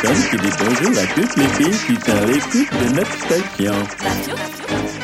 personne qui dit bonjour à toutes les qui sont à l'écoute de notre station.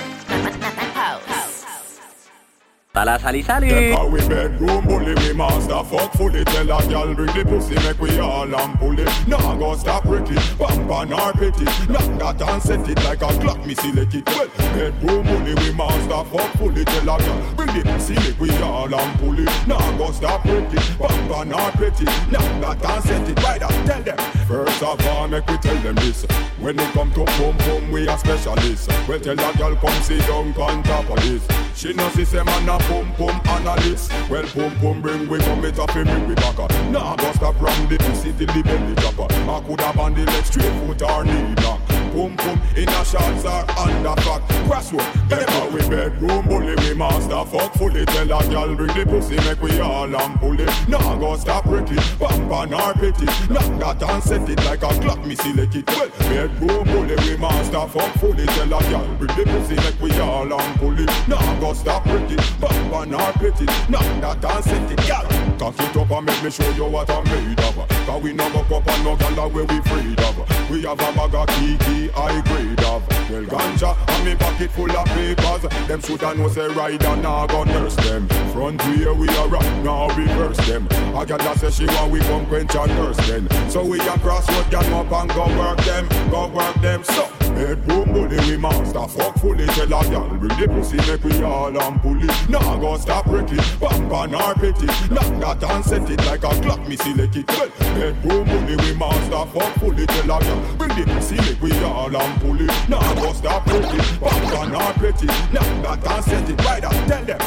Salut, salut, salut. Them we bedroom bully, we master fuck fully. Tell a gal bring the pussy, make we all and pull it. Nah go stop Ricky, bump on our petty. Knock that and set it like a clock, me select it well. Bedroom bully, we master fuck fully. Tell a gal bring the pussy, make we all and pull it. Nah go stop Ricky, bump on our petty. Knock that and set it right up. Tell them. First of all, make we tell them this. When it come to pum pum, we are specialists. Well tell a gal come sit down on top of this. She know see say man a pum pum analyst. Well pum pum bring we come it up and bring we back up. Nah go stop from the pussy till the belly drop I coulda band the leg straight foot or knee block. Pum boom in a shorts or under fat. Crossroad, get out we bedroom bully we master fuck fully. Tell a gal bring the pussy make we all and pull it. Nah go stop bump on our petty. Knock that and set it like a clock me see select it well. Bedroom bully we master fuck fully. Tell a gal bring the pussy make we all and pull it. Nah go stop bump on our petty. Knock that and set it, gal. Cock it up and make me show you what I'm made of. Cause we no go up and no gala where we freed of. We have a bag of kiki high grade of. Well ganja and me pocket full of papers. Them shoulda know say rider nah go nurse them. Front wheel we are right now reverse them. A gal that say she want we come quench and nurse then. So we a crossroad gang up and go work them, go work them. So bedroom bully we master fuck fully tell a gal bring the pussy make we all and pull it. Nah go stop Ricky, bump on our petty. Knock that and set it like a clock me select it well. Bedroom bully we master fuck fully tell a gal bring the pussy make we all and pull it. Nah go stop Ricky, bump on our petty. Knock that and set it right up. Tell them.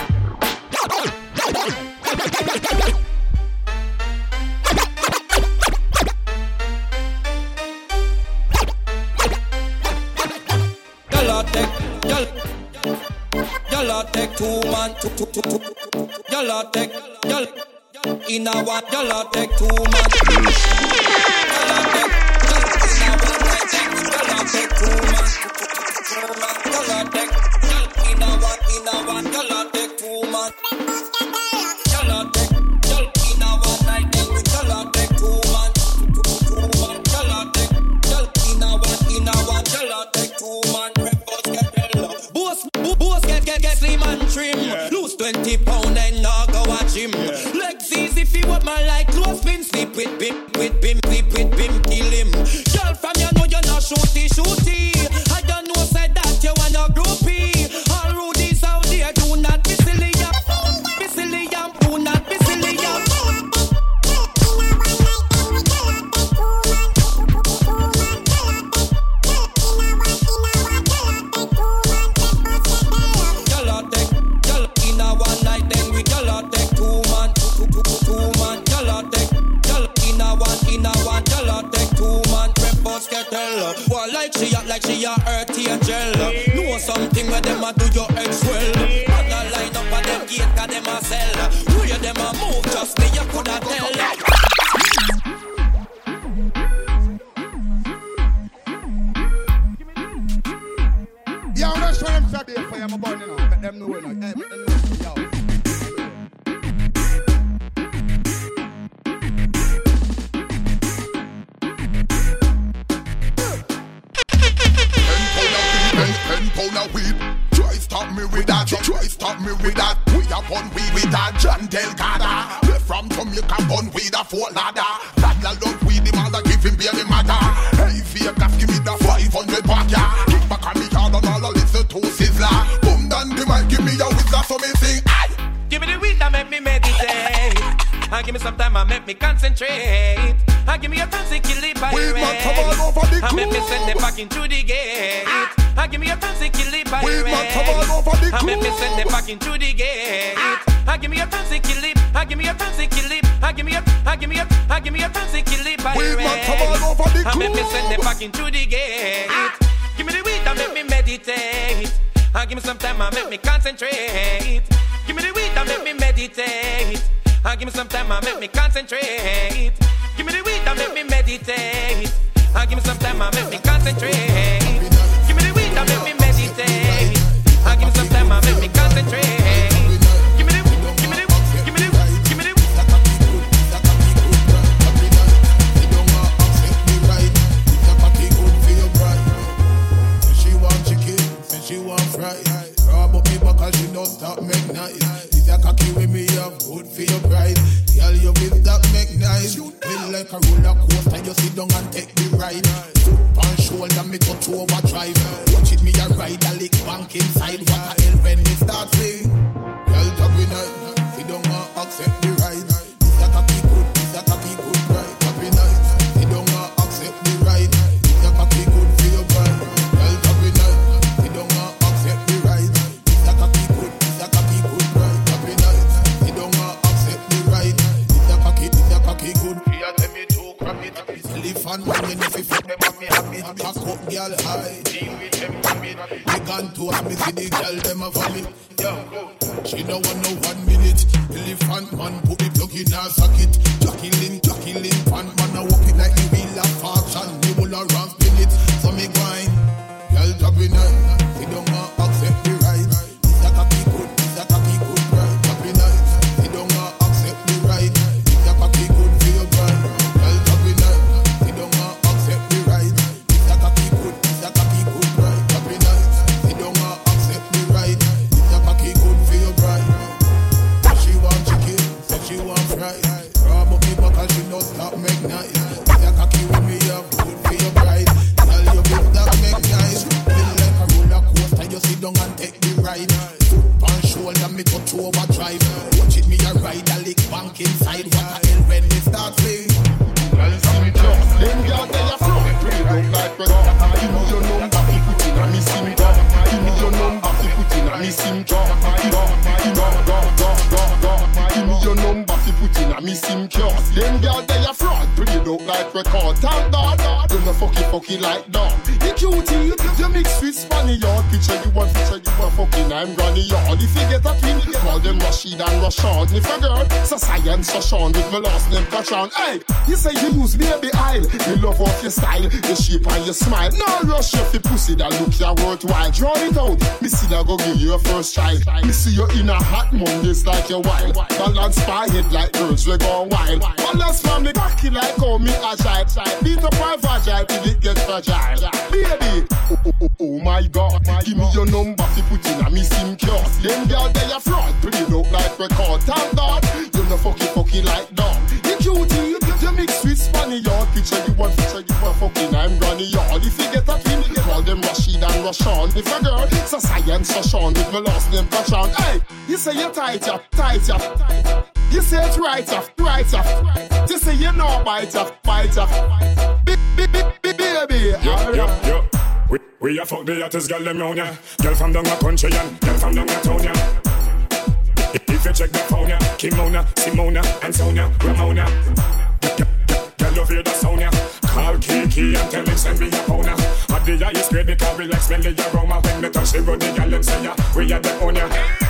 Two man, two, two, two, two. Y'all take, y'all, in a one, y'all take two man. Y'all take, y'all take two man, y'all take, y'all in a one, in a one, y'all take two man. 20 pound she a earthy angel. Know something where them a do your make me concentrate. I give me a chance to kill the pirate. man, come on over the ah, And make me send them back into the gate. And give me a chance to kill the pirate. We man, come on over the And make me send them back into the gate. And give me a chance to kill it. And give me a chance to kill it. And give me a, and give me a, and give me a chance to kill the man, come on over the And make me send them back into the gate. Give me the weed that make me meditate. And give me some time and make me concentrate. Give me the weed that make me meditate. And give me some time and make me concentrate. Give me the weed that make me meditate. And give me some time and make me concentrate. Elephant man, you fuck them and me habit. Cock up, girl high. Deal with them habit. Gone to a me see the girl them a. Yo, she no want no one minute. Elephant man put the plug in her socket. Jacqueline, Jacqueline, fan man a walk it like the wheel of fortune. Me will around spin it, so me grind. Girl drop it record. You fucky like dog. You cutie, you, you mix with Spaniard. Picture you want, picture you want fucking I'm granny yard. If you get a twin, call them Rashid and Rashad. If a girl, so science, so Sean with my last name Patron. Hey, you say you use baby oil. Me love off your style, your shape and your smile. No rush you fi pussy that look ya worthwhile. Draw it out. Me see that go give you a first try. Me see you in a hot Mondays like your wild. Balance my head like girls we go wild. Balance for me cocky like how me agile. Beat up my fragile till it get fragile. Baby, oh, oh, oh, oh my God, give me your number fi put in a sim card. Them girl they a fraud, pretty look like record. Thank God, you no fucky fucky like dog. You cutie, you, you mix with Spaniard. Picture you want, picture you want fucking I'm granny yard. If you get a twin, you call them Rashid and Rashawn. If a girl, it's a science so Sean with my last name Patron. Hey, you say you're tight up, tight up. You say it's right up, right up. You say you know bite up, bite up. Baby, baby, Yo, yo, yo. We, we a fuck the hottest girl them round ya. Girl from down a country and girl from down a town ya. If you check the phone ya, Kimona, Simona, and Sonia, Ramona. Girl, you hear the sound ya. Call Kiki and tell him send me a ya. At the highest grade because we like smelly aroma when me touch the. The girl them say ya, we are the owner.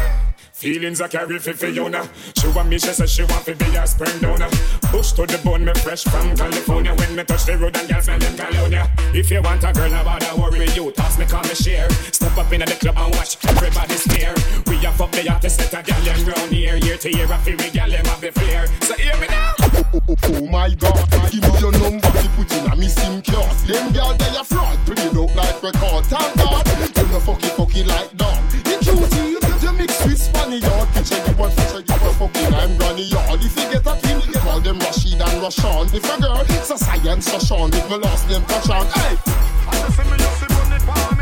Feelings I carry for Fiona. She want me, she says she want to be a sperm donor. Bush to the bone, me fresh from California. When me touch the road and girls smell them colonia. If you want a girl, about to worry you. Toss me, call me share. Step up in the club and watch everybody stare. We a fuck the hottest set of gal them round here. Year to year, I feel we gal them have the flair. So hear me now. Oh oh, oh, oh, oh my God, give me your number fi put in a me sim card. Them girl they a fraud, pretty look like record. Thank God, you no fucky fucky like dog. You cutie, you, you mix with Spaniard. Picture you want, picture you want fucking I'm granny yard. If you get a twin, you call them Rashid and Rashawn. If a girl, so science so Sean with my last name Patron. Hey. I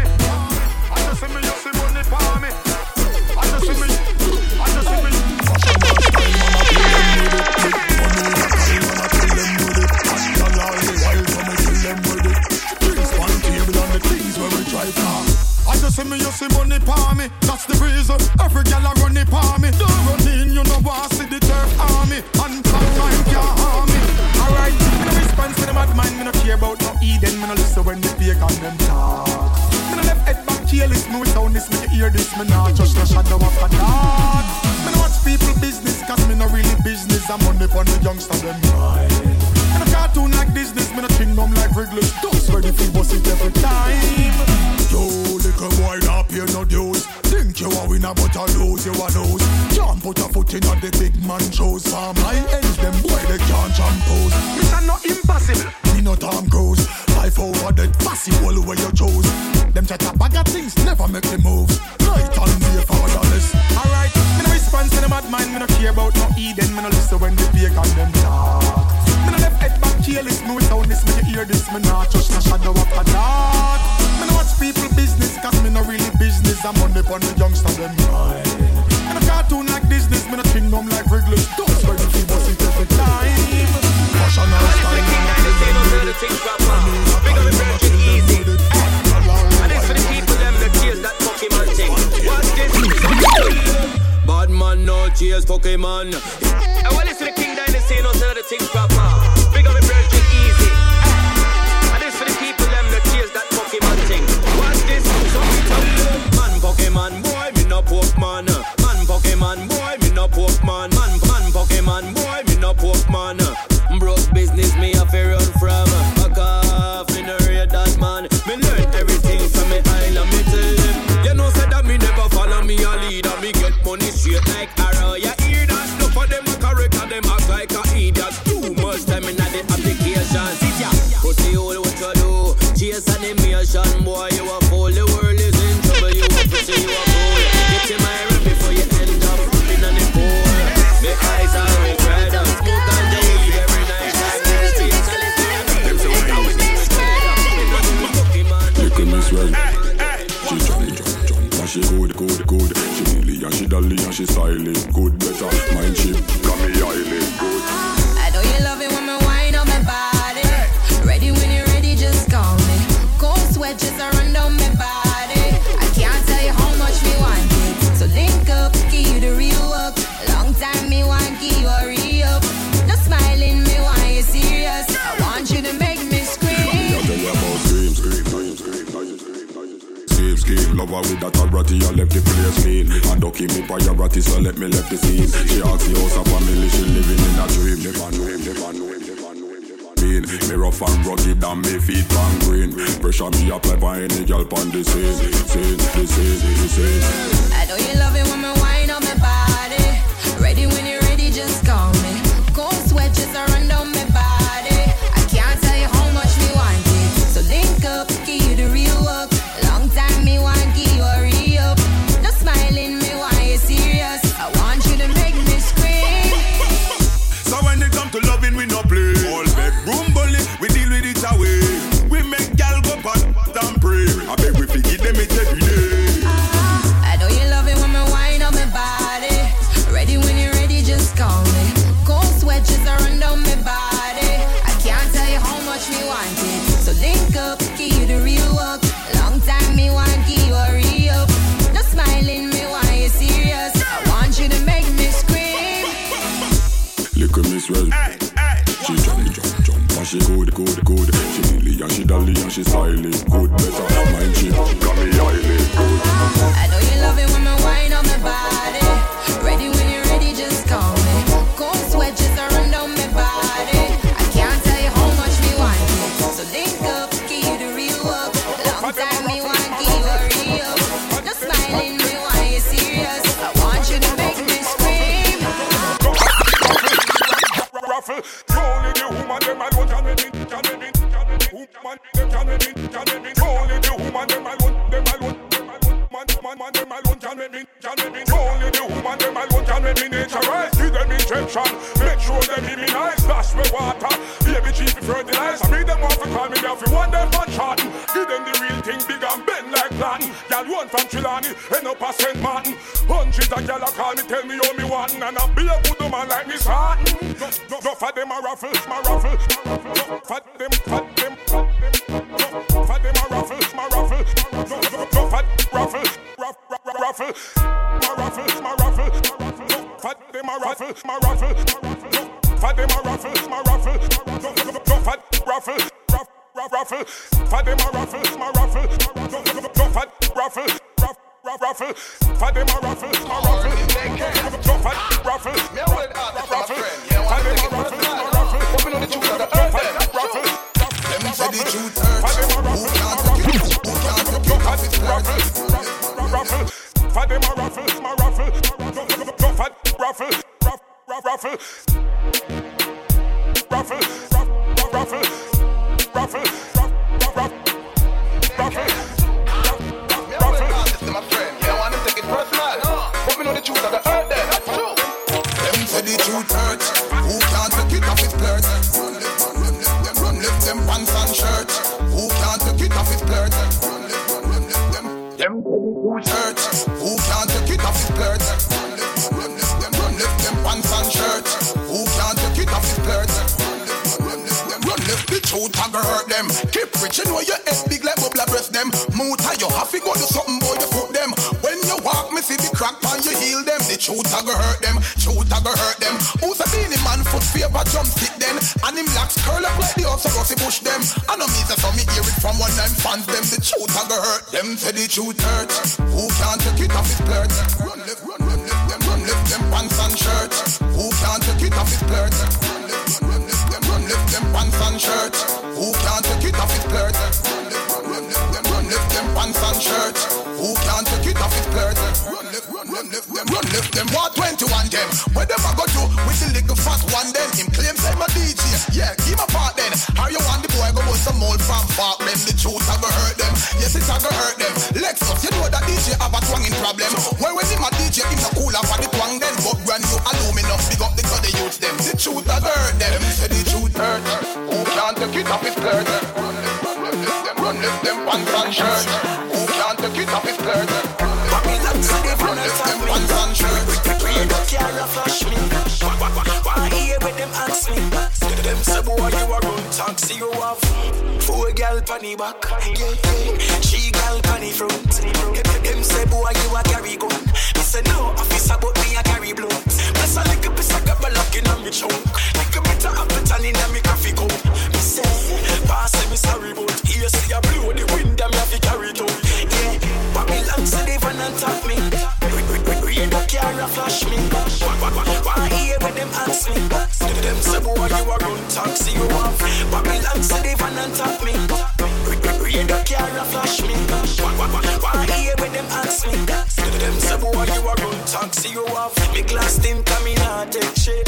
For my ends, them boy, they can't jump pose. Mr. No impossible. Me no Tom Cruise. Life over the possible where you choose. Them chat a bag of things, never make the moves. she dolly and she silent. Good better, mind she come me highly. Good Lover with authority, I left the place clean. And don't keep me ratty, so let me left the scene. She asks the house of family, she living in a dream. Live on, live, live on, live, live on, live. Mean. Me rough and rugged and me feet pan green. Pressure me apply for any girl pon the scene, scene, the scene, the scene. I know you love it when me wine on my body. Ready when you're ready, just call me. Cold sweat just around the man and a be a good man like this heart. No, no, for them a raffle, my raffle. No, for them, for them, for them. No, for them a raffle, my raffle. No, no, no for raffle, raff, raff, raffle. My raffle, my. No, for them a raffle, my raffle. No, for them a raffle, my raffle. No, no, no for raffle, raff, raffle. For them a raffle, my raffle. No, no, no for raffle, raffle. For them a raffle, my raffle ruffle, ruffle, ruffle, ruffle. Say the truth hurt. Who can't take it off his flirt? Run left, run, run left them, run left them pants and shirt. Who can't take it off his flirt? Run left, run, run left them, run left them pants and shirt. Who can't take it off his flirt? Run left, run, run left them, run left them pants and shirt. Who can't take it off his flirt? Run left, run, run left them, run left them. What 21 them? Where them I go to with the little fat one then? Him claims I'm a DJ. Yeah, give my part then. How you want the boy go with some old from park Yes, it's I go hurt them. Lexus, you know that DJ have a twanging problem. Where when him a DJ, him no cool up for the twang then. But brand new aluminum, big up the the youth them. The truth go hurt them. Say the truth hurt. Who can't take it off his flirt? Run left, run left them, run left them pants and shirt. Who can't take it off his flirt? Babylon Run left them pants and shirt. Car flash me. Why hear with them ask me? Them say boy you a run taxi you have four gal panny back. Yeah yeah, she gal panny front. Them say boy you a carry gun. Me say no officer but me a carry blood. Plus a little piece of gabba lock in a me chunk. Little bit of Appleton in a me coffee cup. Me say pass me sorry but here see a blow the wind a me have to carry it out. Yeah, Babylon say they van and tap me. Car a flash me. Why hear with them ask me? Them say boy you a run taxi you have. Babylon say they van and tap me. Car a flash me. Why hear with them ask me? Them say boy you a run taxi you have. Me glass tint and me not take shit.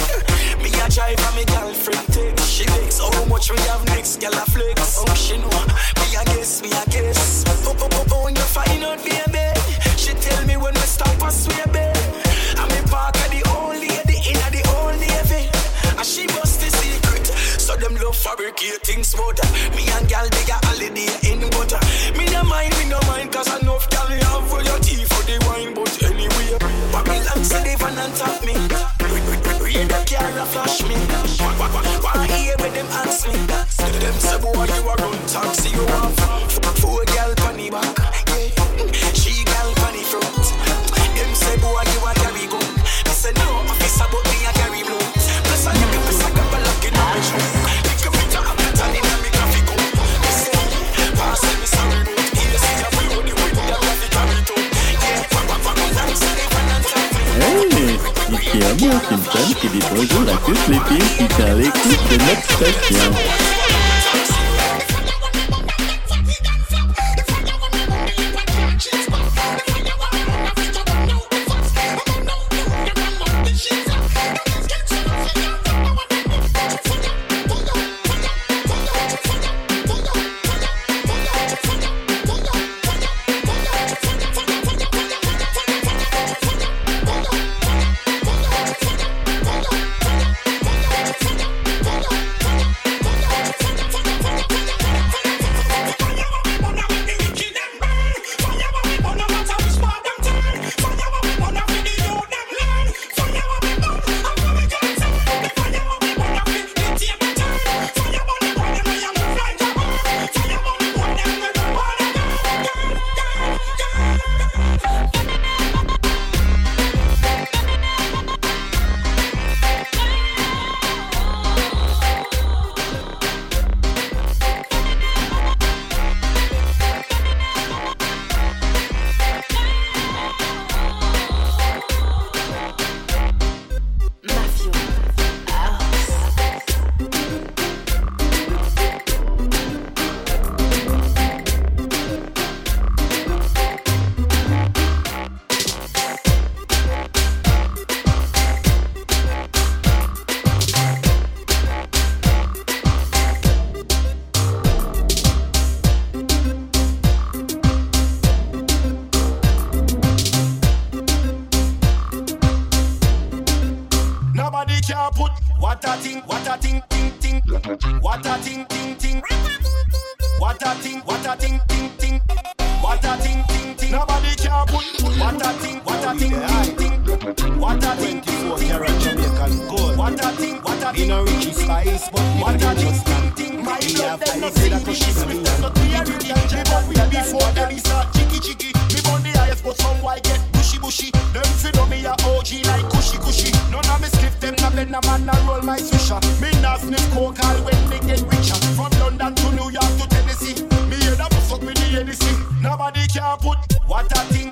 Me a drive and me girlfriend take. She thinks how much we have next gal Ici un mot qui me qui dépose la queue les pieds qui tient l'écoute de notre station. A thing, what a thing, ting, ting, what a thing, ting, ting, what a thing, what a thing, ting, ting, what a thing, ting, ting. Nobody What a thing, what a thing, thing, thing. What a thing, 24 karat Jamaican gold. What a thing, what a thing, no thing, Richie thing. Spice, but What a thing, just thing, thing. My love them no five see that the she sweet. me. Them no clear it and jam up with before them start chicky chicky. Me burn the highest, but some white get bushy bushy. Them fi know me a OG like cushy cushy. None of me skip them, na blend a man, roll my swisher. Me nah sniff coke all when me get richer. From London to New York to Tennessee. Me bust up with the Hennessy. Nobody can put what a thing,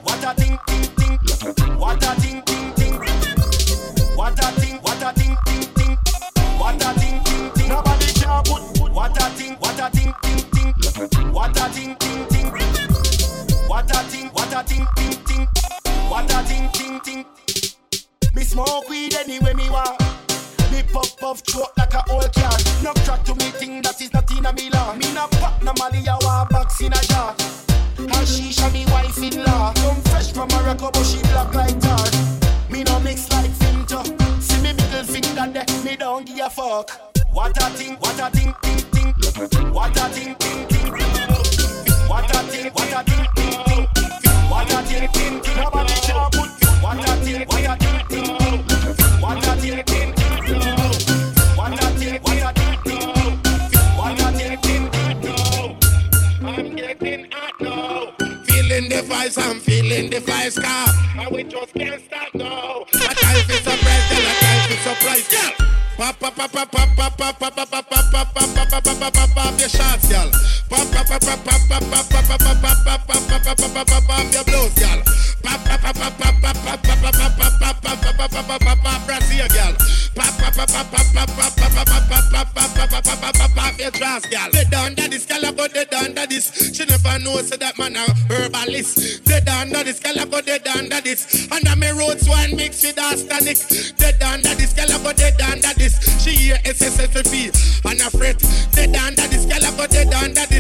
Vibes, I'm feeling the vibes, car. And we just can't stop now. A time for surprise, girl, time for surprise, girl. Pop, pop, pop, pop, pop, pop, pop, pop, pop, pop, pop, pop, pop, pop, pop, pop, pop, pop your shots, girl. Pop, pop, pop, pop, pop, pop, pop, pop, pop, pop, pop, pop, pop, pop, pop, pop, pop, pop your blows, girl. Pop, pop, pop, pop, pop, pop, pop, pop, pop, pop, pop, pop, pop, pop, pop, pop, pop, pop, Brazil, girl. Pop, pop, pop, pop, pop, pop, pop, pop, pop, pop, pop, pop, pop, pop, pop, pop, pop, pop your dress, girl. They done that this girl about they done that this. She never knows so that man a herbalist. Dead under this, girl I go dead under this. Under me roads wine mixed with arsenic. Dead under this, girl I go dead under this. She hear SSFP and a fret. Dead under this, girl I go dead under this.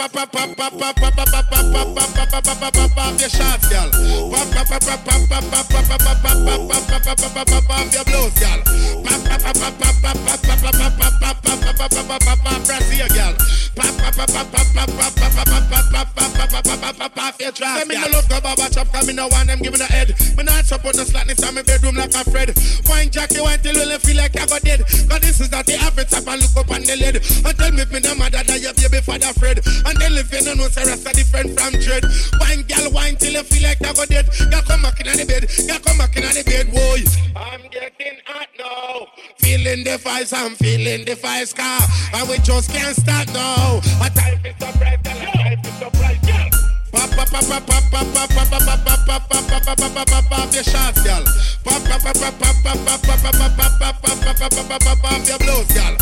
Pop pop pop pop pop pop pop pop pop pop pop pop pop your shots, girl. Pop pop pop pop pop pop pop pop pop pop pop pop pop pop pop pop pop your blows, girl. Pop pop pop pop pop pop pop pop pop pop pop pop pop pop pop pop pop pop Brazil, girl. Pop pop pop pop pop pop pop pop pop pop pop pop pop pop pop pop pop pop your girl. Me no love go baba chop, 'cause me no want them giving a head. Me not support the slackness in my bedroom like a Fred. Wine Jackie, wine till you feel like I got dead. 'Cause this is not the average type and look up on the lid. And tell me if no mother that your baby father Fred. And then if you don't know, say different from dread. Wine girl, wine till you feel like I got dead. Girl, come back in the bed. Girl, come back in the bed, boy. I'm getting hot now. Feeling the vibes, I'm feeling the vibes, car. And we just can't stop now. A time for surprise, girl, a time for surprise, girl. Pop, pop, pop, pop, pop, pop, pop, pop, pop, pop, pop, pop, pop, pop, pop, pop, your shots, girl. Pop, pop, pop, pop, pop, pop, pop, pop, pop, pop, pop, pop, pop, pop, pop, pop, your blows, girl.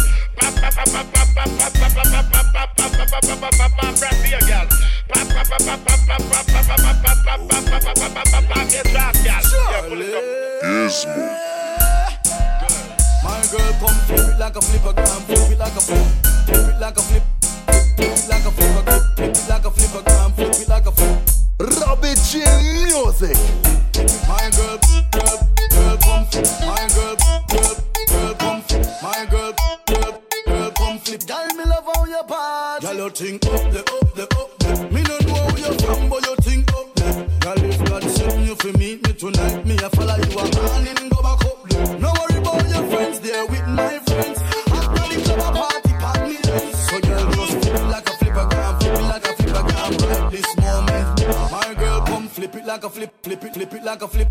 My girl come flip it like a flipper gram, flip it like a flip, flip it like a flip, flip it like a flipper, flip it like a flipper gram, flip it like a flip. Robbie G music. My girl, girl, girl come flip, my girl, girl, girl come flip, my girl. You think up the, up the, up the. Me no know how you from, but you think up the. Girl, if God send you for meet me tonight, me a follow you a morning go back up there. No worry about your friends, there with my friends. After the club a party, party me So girl, just flip it like a flipper gram, flip it like a flipper gram right this moment. My girl, come flip it like a flip, flip it, flip it like a flip,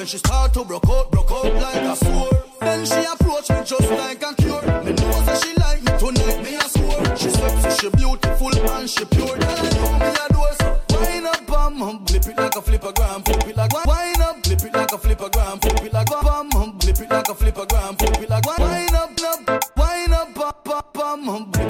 Then she start to broke out, broke out like a sore. Then she approach me just like a cure. Me know that she like me tonight, me a score. She sexy, she beautiful, and she pure. Then I know me a do so. Wine up, bum, um, flip it like a flipper gram, flip it like wine up, flip it like a flipper gram, flip it like bum, um, flip it like a flipper gram, flip it like wine up, up, wine up, up, up, flip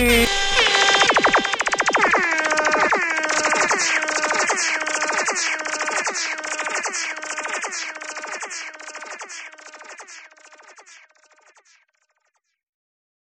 Bye.